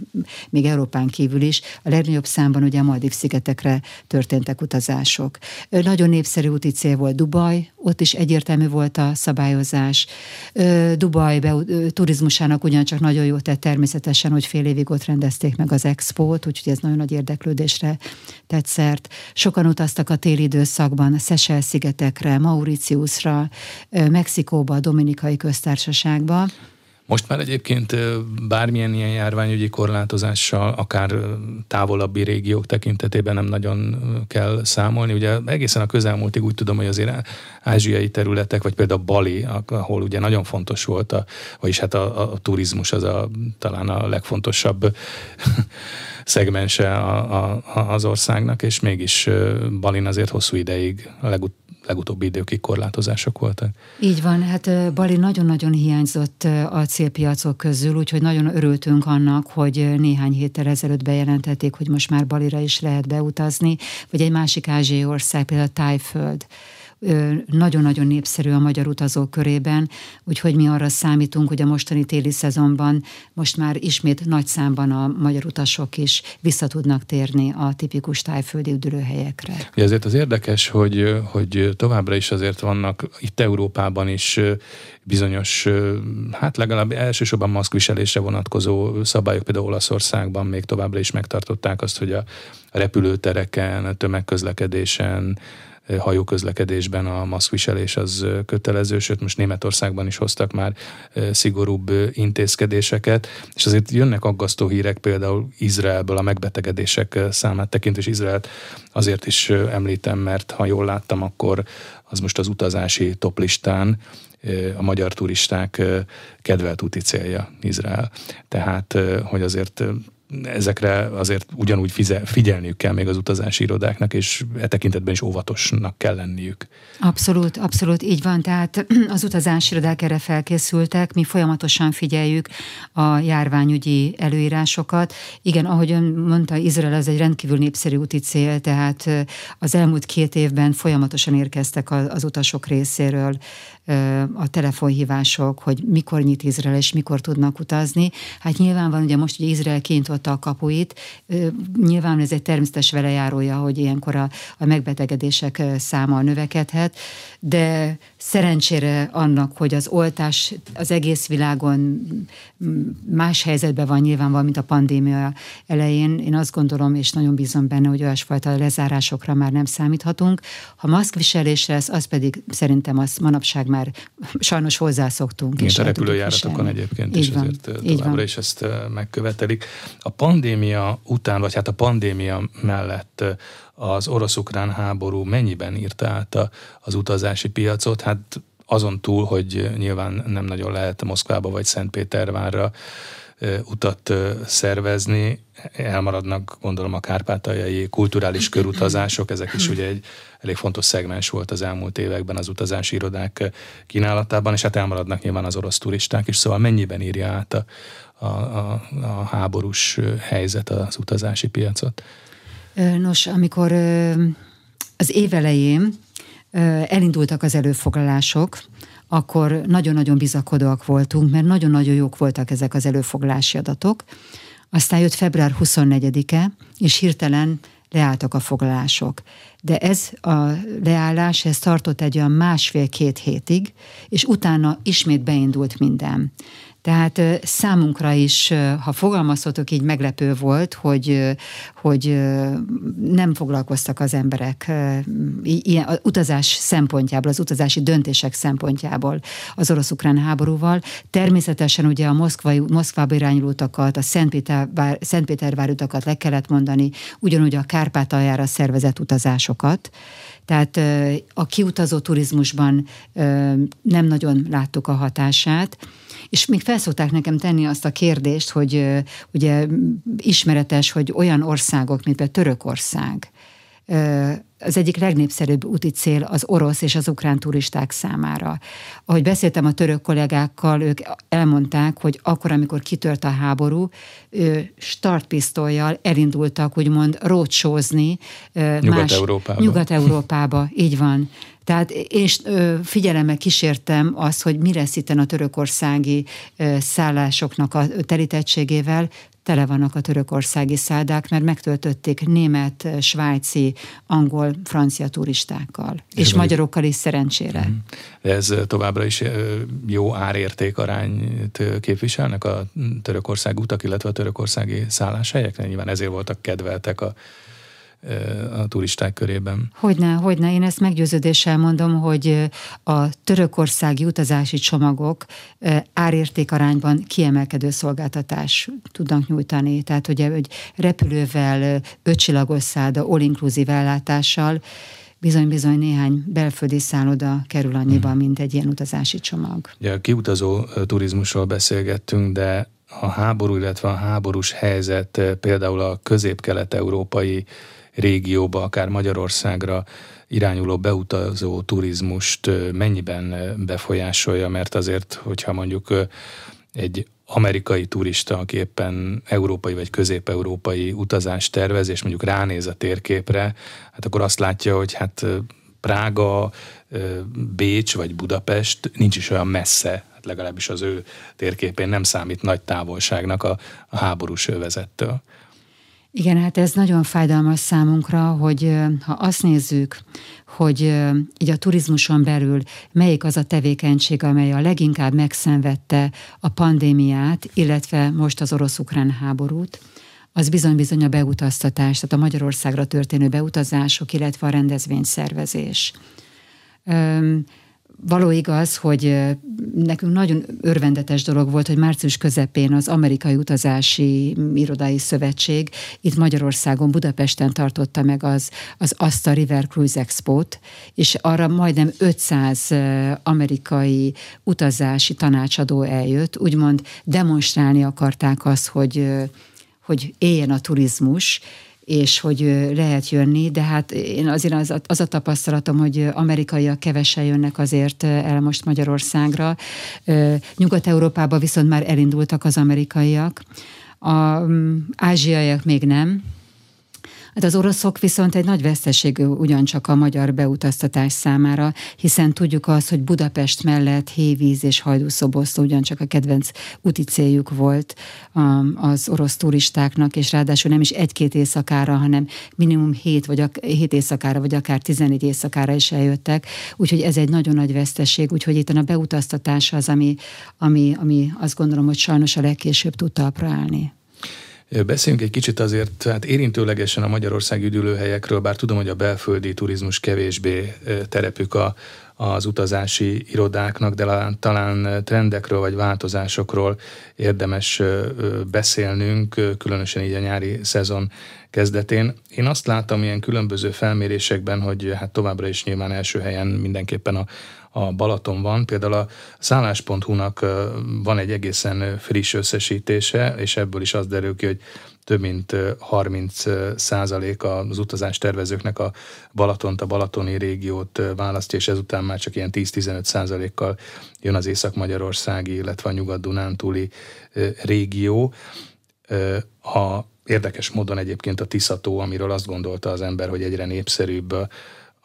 Speaker 2: még Európán kívül is a legnagyobb legnagyobb számban ugye a Maldív-szigetekre történtek utazások. Nagyon népszerű úti cél volt Dubaj, ott is egyértelmű volt a szabályozás. Dubaj be, turizmusának ugyancsak nagyon jó tett természetesen, hogy fél évig ott rendezték meg az expót, úgyhogy ez nagyon nagy érdeklődésre tett szert. Sokan utaztak a téli időszakban a Seychelles-szigetekre, Mauritiusra, Mexikóba, a Dominikai Köztársaságba.
Speaker 1: Most már egyébként bármilyen ilyen járványügyi korlátozással, akár távolabbi régiók tekintetében nem nagyon kell számolni. Ugye egészen a közelmúltig úgy tudom, hogy azért ázsiai területek, vagy például Bali, ahol ugye nagyon fontos volt, a, vagyis hát a, a, turizmus az a, talán a legfontosabb szegmense a, a, az országnak, és mégis Balin azért hosszú ideig a legut, legutóbbi időkig korlátozások voltak.
Speaker 2: Így van, hát Bali nagyon-nagyon hiányzott a célpiacok közül, úgyhogy nagyon örültünk annak, hogy néhány héttel ezelőtt bejelentették, hogy most már Balira is lehet beutazni, vagy egy másik ázsiai ország, például Tájföld nagyon-nagyon népszerű a magyar utazók körében, úgyhogy mi arra számítunk, hogy a mostani téli szezonban most már ismét nagy számban a magyar utasok is vissza tudnak térni a tipikus tájföldi üdülőhelyekre.
Speaker 1: Ja, ezért az érdekes, hogy, hogy továbbra is azért vannak itt Európában is bizonyos, hát legalább elsősorban maszkviselésre vonatkozó szabályok, például Olaszországban még továbbra is megtartották azt, hogy a repülőtereken, a tömegközlekedésen, hajóközlekedésben a maszkviselés az kötelező, sőt most Németországban is hoztak már szigorúbb intézkedéseket, és azért jönnek aggasztó hírek például Izraelből a megbetegedések számát tekintve, és Izraelt azért is említem, mert ha jól láttam, akkor az most az utazási toplistán a magyar turisták kedvelt úti célja Izrael. Tehát, hogy azért ezekre azért ugyanúgy figyelniük kell még az utazási irodáknak, és e tekintetben is óvatosnak kell lenniük.
Speaker 2: Abszolút, abszolút így van. Tehát az utazási irodák erre felkészültek, mi folyamatosan figyeljük a járványügyi előírásokat. Igen, ahogy ön mondta, Izrael ez egy rendkívül népszerű úti cél, tehát az elmúlt két évben folyamatosan érkeztek az utasok részéről a telefonhívások, hogy mikor nyit Izrael és mikor tudnak utazni. Hát nyilván van, ugye most ugye Izrael kinyitotta a kapuit, nyilván ez egy természetes velejárója, hogy ilyenkor a, a megbetegedések száma növekedhet, de szerencsére annak, hogy az oltás az egész világon más helyzetben van nyilván mint a pandémia elején, én azt gondolom, és nagyon bízom benne, hogy olyasfajta lezárásokra már nem számíthatunk. Ha maszkviselés lesz, az pedig szerintem az manapság már sajnos hozzászoktunk.
Speaker 1: Mint a repülőjáratokon egyébként is van, azért továbbra van. is ezt megkövetelik. A pandémia után, vagy hát a pandémia mellett az orosz-ukrán háború mennyiben írta át az utazási piacot? Hát azon túl, hogy nyilván nem nagyon lehet Moszkvába vagy Szentpétervárra utat szervezni, elmaradnak gondolom a kárpátaljai kulturális körutazások, ezek is ugye egy elég fontos szegmens volt az elmúlt években az utazási irodák kínálatában, és hát elmaradnak nyilván az orosz turisták is, szóval mennyiben írja át a, a, a, a háborús helyzet az utazási piacot?
Speaker 2: Nos, amikor az év elején elindultak az előfoglalások, akkor nagyon-nagyon bizakodóak voltunk, mert nagyon-nagyon jók voltak ezek az előfoglalási adatok. Aztán jött február 24-e, és hirtelen leálltak a foglalások. De ez a leállás, ez tartott egy olyan másfél-két hétig, és utána ismét beindult minden. Tehát számunkra is, ha fogalmazhatok így, meglepő volt, hogy, hogy nem foglalkoztak az emberek ilyen, az utazás szempontjából, az utazási döntések szempontjából az orosz-ukrán háborúval. Természetesen ugye a Moszkvai, Moszkvába irányuló utakat, a Szentpétervár, Szentpétervár utakat le kellett mondani, ugyanúgy a Kárpátaljára szervezett utazásokat. Tehát a kiutazó turizmusban nem nagyon láttuk a hatását, és még felszólták nekem tenni azt a kérdést, hogy ugye ismeretes, hogy olyan országok, mint például Törökország, az egyik legnépszerűbb úti cél az orosz és az ukrán turisták számára. Ahogy beszéltem a török kollégákkal, ők elmondták, hogy akkor, amikor kitört a háború, startpisztolyjal elindultak úgymond roadshozni
Speaker 1: Nyugat-Európába.
Speaker 2: Nyugat-Európába, így van. Tehát én figyelemmel kísértem azt, hogy mi lesz itt a törökországi szállásoknak a telítettségével, tele vannak a törökországi szállák, mert megtöltötték német, svájci, angol, francia turistákkal, és, és magyarokkal is szerencsére. Mhm.
Speaker 1: De ez továbbra is jó árérték arányt képviselnek a törökország utak, illetve a törökországi szálláshelyek? Nyilván ezért voltak kedveltek a a turisták körében.
Speaker 2: Hogyne, hogyne. Én ezt meggyőződéssel mondom, hogy a törökországi utazási csomagok árértékarányban kiemelkedő szolgáltatás tudnak nyújtani. Tehát ugye, hogy repülővel, ötcsillagos szálda, all-inclusive ellátással, bizony-bizony néhány belföldi szálloda kerül annyiba, hmm. mint egy ilyen utazási csomag.
Speaker 1: Ugye a kiutazó turizmusról beszélgettünk, de a háború, illetve a háborús helyzet például a közép-kelet-európai régióba, akár Magyarországra irányuló beutazó turizmust mennyiben befolyásolja, mert azért, hogyha mondjuk egy amerikai turista, aki éppen európai vagy közép-európai utazást tervez, és mondjuk ránéz a térképre, hát akkor azt látja, hogy hát Prága, Bécs vagy Budapest nincs is olyan messze, hát legalábbis az ő térképén nem számít nagy távolságnak a, a háborús övezettől.
Speaker 2: Igen, hát ez nagyon fájdalmas számunkra, hogy ha azt nézzük, hogy így a turizmuson belül melyik az a tevékenység, amely a leginkább megszenvedte a pandémiát, illetve most az orosz-ukrán háborút, az bizony-bizony a beutaztatás, tehát a Magyarországra történő beutazások, illetve a rendezvényszervezés. Való igaz, hogy nekünk nagyon örvendetes dolog volt, hogy március közepén az Amerikai Utazási Irodai Szövetség itt Magyarországon, Budapesten tartotta meg az, az Asta River Cruise Expo-t, és arra majdnem 500 amerikai utazási tanácsadó eljött, úgymond demonstrálni akarták azt, hogy hogy éljen a turizmus, és hogy lehet jönni, de hát én azért az, az a tapasztalatom, hogy amerikaiak kevesen jönnek azért el most Magyarországra. Nyugat-Európában viszont már elindultak az amerikaiak. A mm, ázsiaiak még nem, Hát az oroszok viszont egy nagy veszteség ugyancsak a magyar beutaztatás számára, hiszen tudjuk azt, hogy Budapest mellett Hévíz és Hajdúszoboszló ugyancsak a kedvenc úti céljuk volt az orosz turistáknak, és ráadásul nem is egy-két éjszakára, hanem minimum hét, vagy ak- hét éjszakára, vagy akár 14 éjszakára is eljöttek. Úgyhogy ez egy nagyon nagy veszteség, úgyhogy itt a beutaztatás az, ami, ami, ami azt gondolom, hogy sajnos a legkésőbb tud talpra állni.
Speaker 1: Beszéljünk egy kicsit azért, hát érintőlegesen a Magyarország üdülőhelyekről, bár tudom, hogy a belföldi turizmus kevésbé terepük a, az utazási irodáknak, de talán trendekről vagy változásokról érdemes beszélnünk, különösen így a nyári szezon kezdetén. Én azt látom ilyen különböző felmérésekben, hogy hát továbbra is nyilván első helyen mindenképpen a, a Balaton van. Például a szállás.hu-nak van egy egészen friss összesítése, és ebből is az derül ki, hogy több mint 30 százalék az utazás tervezőknek a Balatont, a balatoni régiót választja, és ezután már csak ilyen 10-15 százalékkal jön az Észak-Magyarországi, illetve a Nyugat-Dunántúli régió. A érdekes módon egyébként a Tiszató, amiről azt gondolta az ember, hogy egyre népszerűbb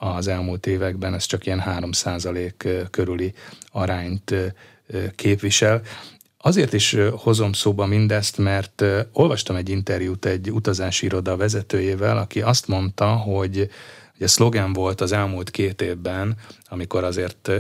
Speaker 1: az elmúlt években, ez csak ilyen 3% körüli arányt képvisel. Azért is hozom szóba mindezt, mert olvastam egy interjút egy utazási iroda vezetőjével, aki azt mondta, hogy ugye szlogen volt az elmúlt két évben, amikor azért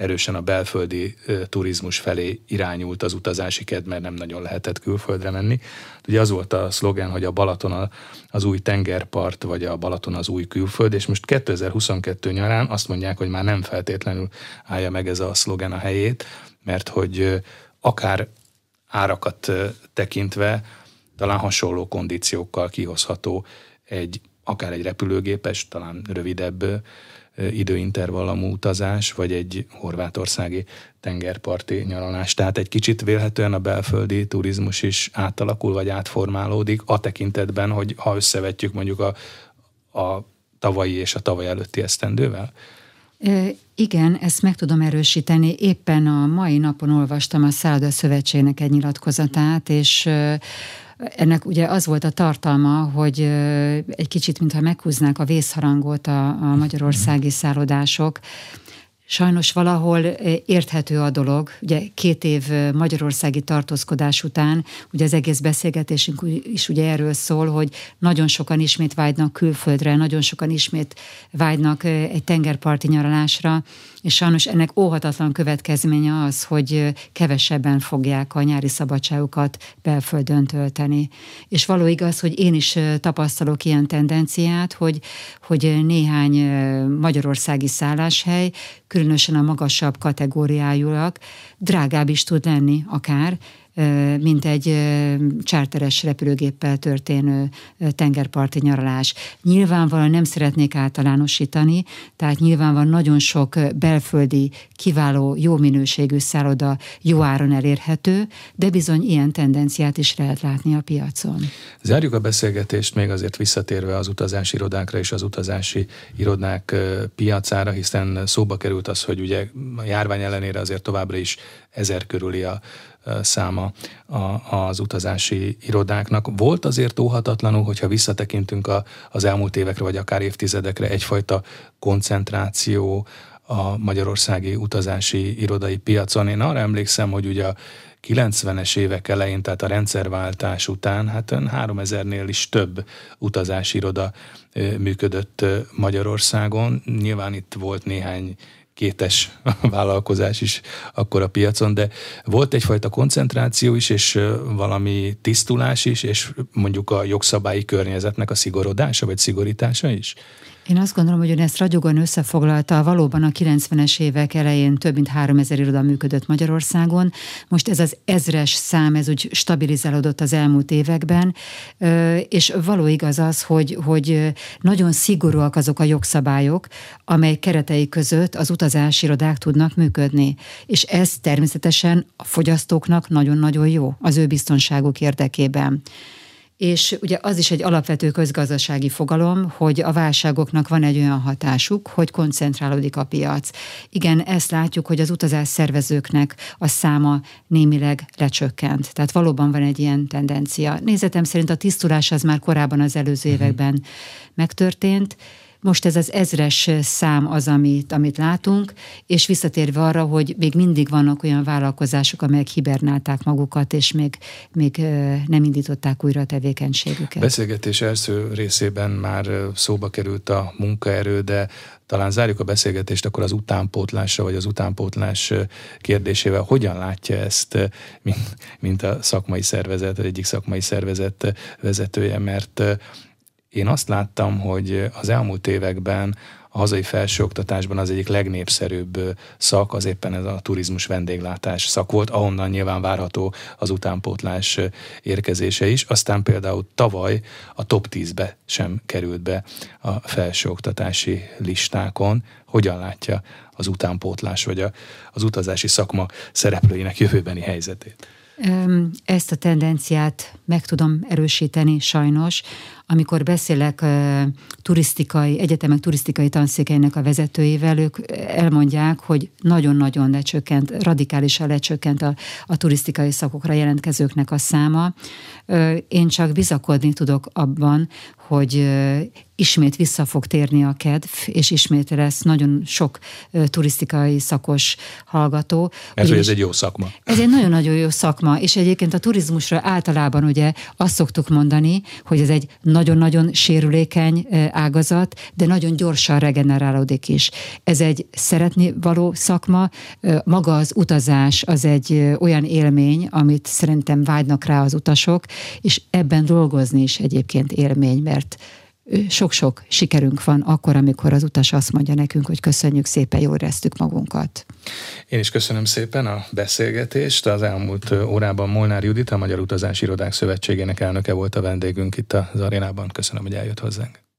Speaker 1: erősen a belföldi turizmus felé irányult az utazási kedv, mert nem nagyon lehetett külföldre menni. Ugye az volt a szlogen, hogy a Balaton az új tengerpart, vagy a Balaton az új külföld, és most 2022 nyarán azt mondják, hogy már nem feltétlenül állja meg ez a szlogen a helyét, mert hogy akár árakat tekintve talán hasonló kondíciókkal kihozható egy akár egy repülőgépes, talán rövidebb időintervallamú utazás, vagy egy horvátországi tengerparti nyaralás. Tehát egy kicsit vélhetően a belföldi turizmus is átalakul, vagy átformálódik a tekintetben, hogy ha összevetjük mondjuk a, a tavalyi és a tavaly előtti esztendővel?
Speaker 2: Igen, ezt meg tudom erősíteni. Éppen a mai napon olvastam a Szálda Szövetségnek egy nyilatkozatát, és ennek ugye az volt a tartalma, hogy egy kicsit, mintha meghúznák a vészharangot a, a magyarországi szállodások, Sajnos valahol érthető a dolog. Ugye két év magyarországi tartózkodás után, ugye az egész beszélgetésünk is ugye erről szól, hogy nagyon sokan ismét vágynak külföldre, nagyon sokan ismét vágynak egy tengerparti nyaralásra, és sajnos ennek óhatatlan következménye az, hogy kevesebben fogják a nyári szabadságukat belföldön tölteni. És való igaz, hogy én is tapasztalok ilyen tendenciát, hogy, hogy néhány magyarországi szálláshely, különösen a magasabb kategóriájúak, drágább is tud lenni akár, mint egy csárteres repülőgéppel történő tengerparti nyaralás. Nyilvánvalóan nem szeretnék általánosítani, tehát nyilvánvalóan nagyon sok belföldi, kiváló, jó minőségű szálloda jó áron elérhető, de bizony ilyen tendenciát is lehet látni a piacon.
Speaker 1: Zárjuk a beszélgetést még azért visszatérve az utazási irodákra és az utazási irodák piacára, hiszen szóba került az, hogy ugye a járvány ellenére azért továbbra is ezer körüli a száma az utazási irodáknak. Volt azért óhatatlanul, hogyha visszatekintünk a, az elmúlt évekre, vagy akár évtizedekre, egyfajta koncentráció a magyarországi utazási irodai piacon. Én arra emlékszem, hogy ugye a 90-es évek elején, tehát a rendszerváltás után, hát 3000-nél is több utazási iroda működött Magyarországon. Nyilván itt volt néhány kétes vállalkozás is akkor a piacon, de volt egyfajta koncentráció is, és valami tisztulás is, és mondjuk a jogszabályi környezetnek a szigorodása, vagy szigorítása is?
Speaker 2: Én azt gondolom, hogy ön ezt ragyogan összefoglalta. Valóban a 90-es évek elején több mint 3000 iroda működött Magyarországon. Most ez az ezres szám, ez úgy stabilizálódott az elmúlt években, és való igaz az, hogy, hogy nagyon szigorúak azok a jogszabályok, amely keretei között az utazási irodák tudnak működni. És ez természetesen a fogyasztóknak nagyon-nagyon jó az ő biztonságuk érdekében és ugye az is egy alapvető közgazdasági fogalom, hogy a válságoknak van egy olyan hatásuk, hogy koncentrálódik a piac. Igen, ezt látjuk, hogy az utazás szervezőknek a száma némileg lecsökkent. Tehát valóban van egy ilyen tendencia. Nézetem szerint a tisztulás az már korábban az előző mhm. években megtörtént, most ez az ezres szám az, amit, amit látunk, és visszatérve arra, hogy még mindig vannak olyan vállalkozások, amelyek hibernálták magukat, és még, még nem indították újra a tevékenységüket.
Speaker 1: Beszélgetés első részében már szóba került a munkaerő, de talán zárjuk a beszélgetést akkor az utánpótlásra, vagy az utánpótlás kérdésével. Hogyan látja ezt, mint, mint a szakmai szervezet, egyik szakmai szervezet vezetője, mert én azt láttam, hogy az elmúlt években a hazai felsőoktatásban az egyik legnépszerűbb szak az éppen ez a turizmus vendéglátás szak volt, ahonnan nyilván várható az utánpótlás érkezése is. Aztán például tavaly a top 10-be sem került be a felsőoktatási listákon. Hogyan látja az utánpótlás vagy a, az utazási szakma szereplőinek jövőbeni helyzetét?
Speaker 2: Ezt a tendenciát meg tudom erősíteni sajnos amikor beszélek turisztikai, egyetemek turisztikai tanszékeinek a vezetőivel, ők elmondják, hogy nagyon-nagyon lecsökkent, radikálisan lecsökkent a, a turisztikai szakokra jelentkezőknek a száma. Én csak bizakodni tudok abban, hogy ismét vissza fog térni a kedv, és ismét lesz nagyon sok turisztikai szakos hallgató.
Speaker 1: Mert hogy ez egy jó szakma.
Speaker 2: Ez egy nagyon-nagyon jó szakma, és egyébként a turizmusra általában ugye azt szoktuk mondani, hogy ez egy nagyon-nagyon sérülékeny ágazat, de nagyon gyorsan regenerálódik is. Ez egy szeretni való szakma, maga az utazás az egy olyan élmény, amit szerintem vágynak rá az utasok, és ebben dolgozni is egyébként élmény, mert sok-sok sikerünk van akkor, amikor az utas azt mondja nekünk, hogy köszönjük szépen, jól éreztük magunkat.
Speaker 1: Én is köszönöm szépen a beszélgetést. Az elmúlt órában Molnár Judit, a Magyar Utazási Irodák Szövetségének elnöke volt a vendégünk itt az arénában. Köszönöm, hogy eljött hozzánk.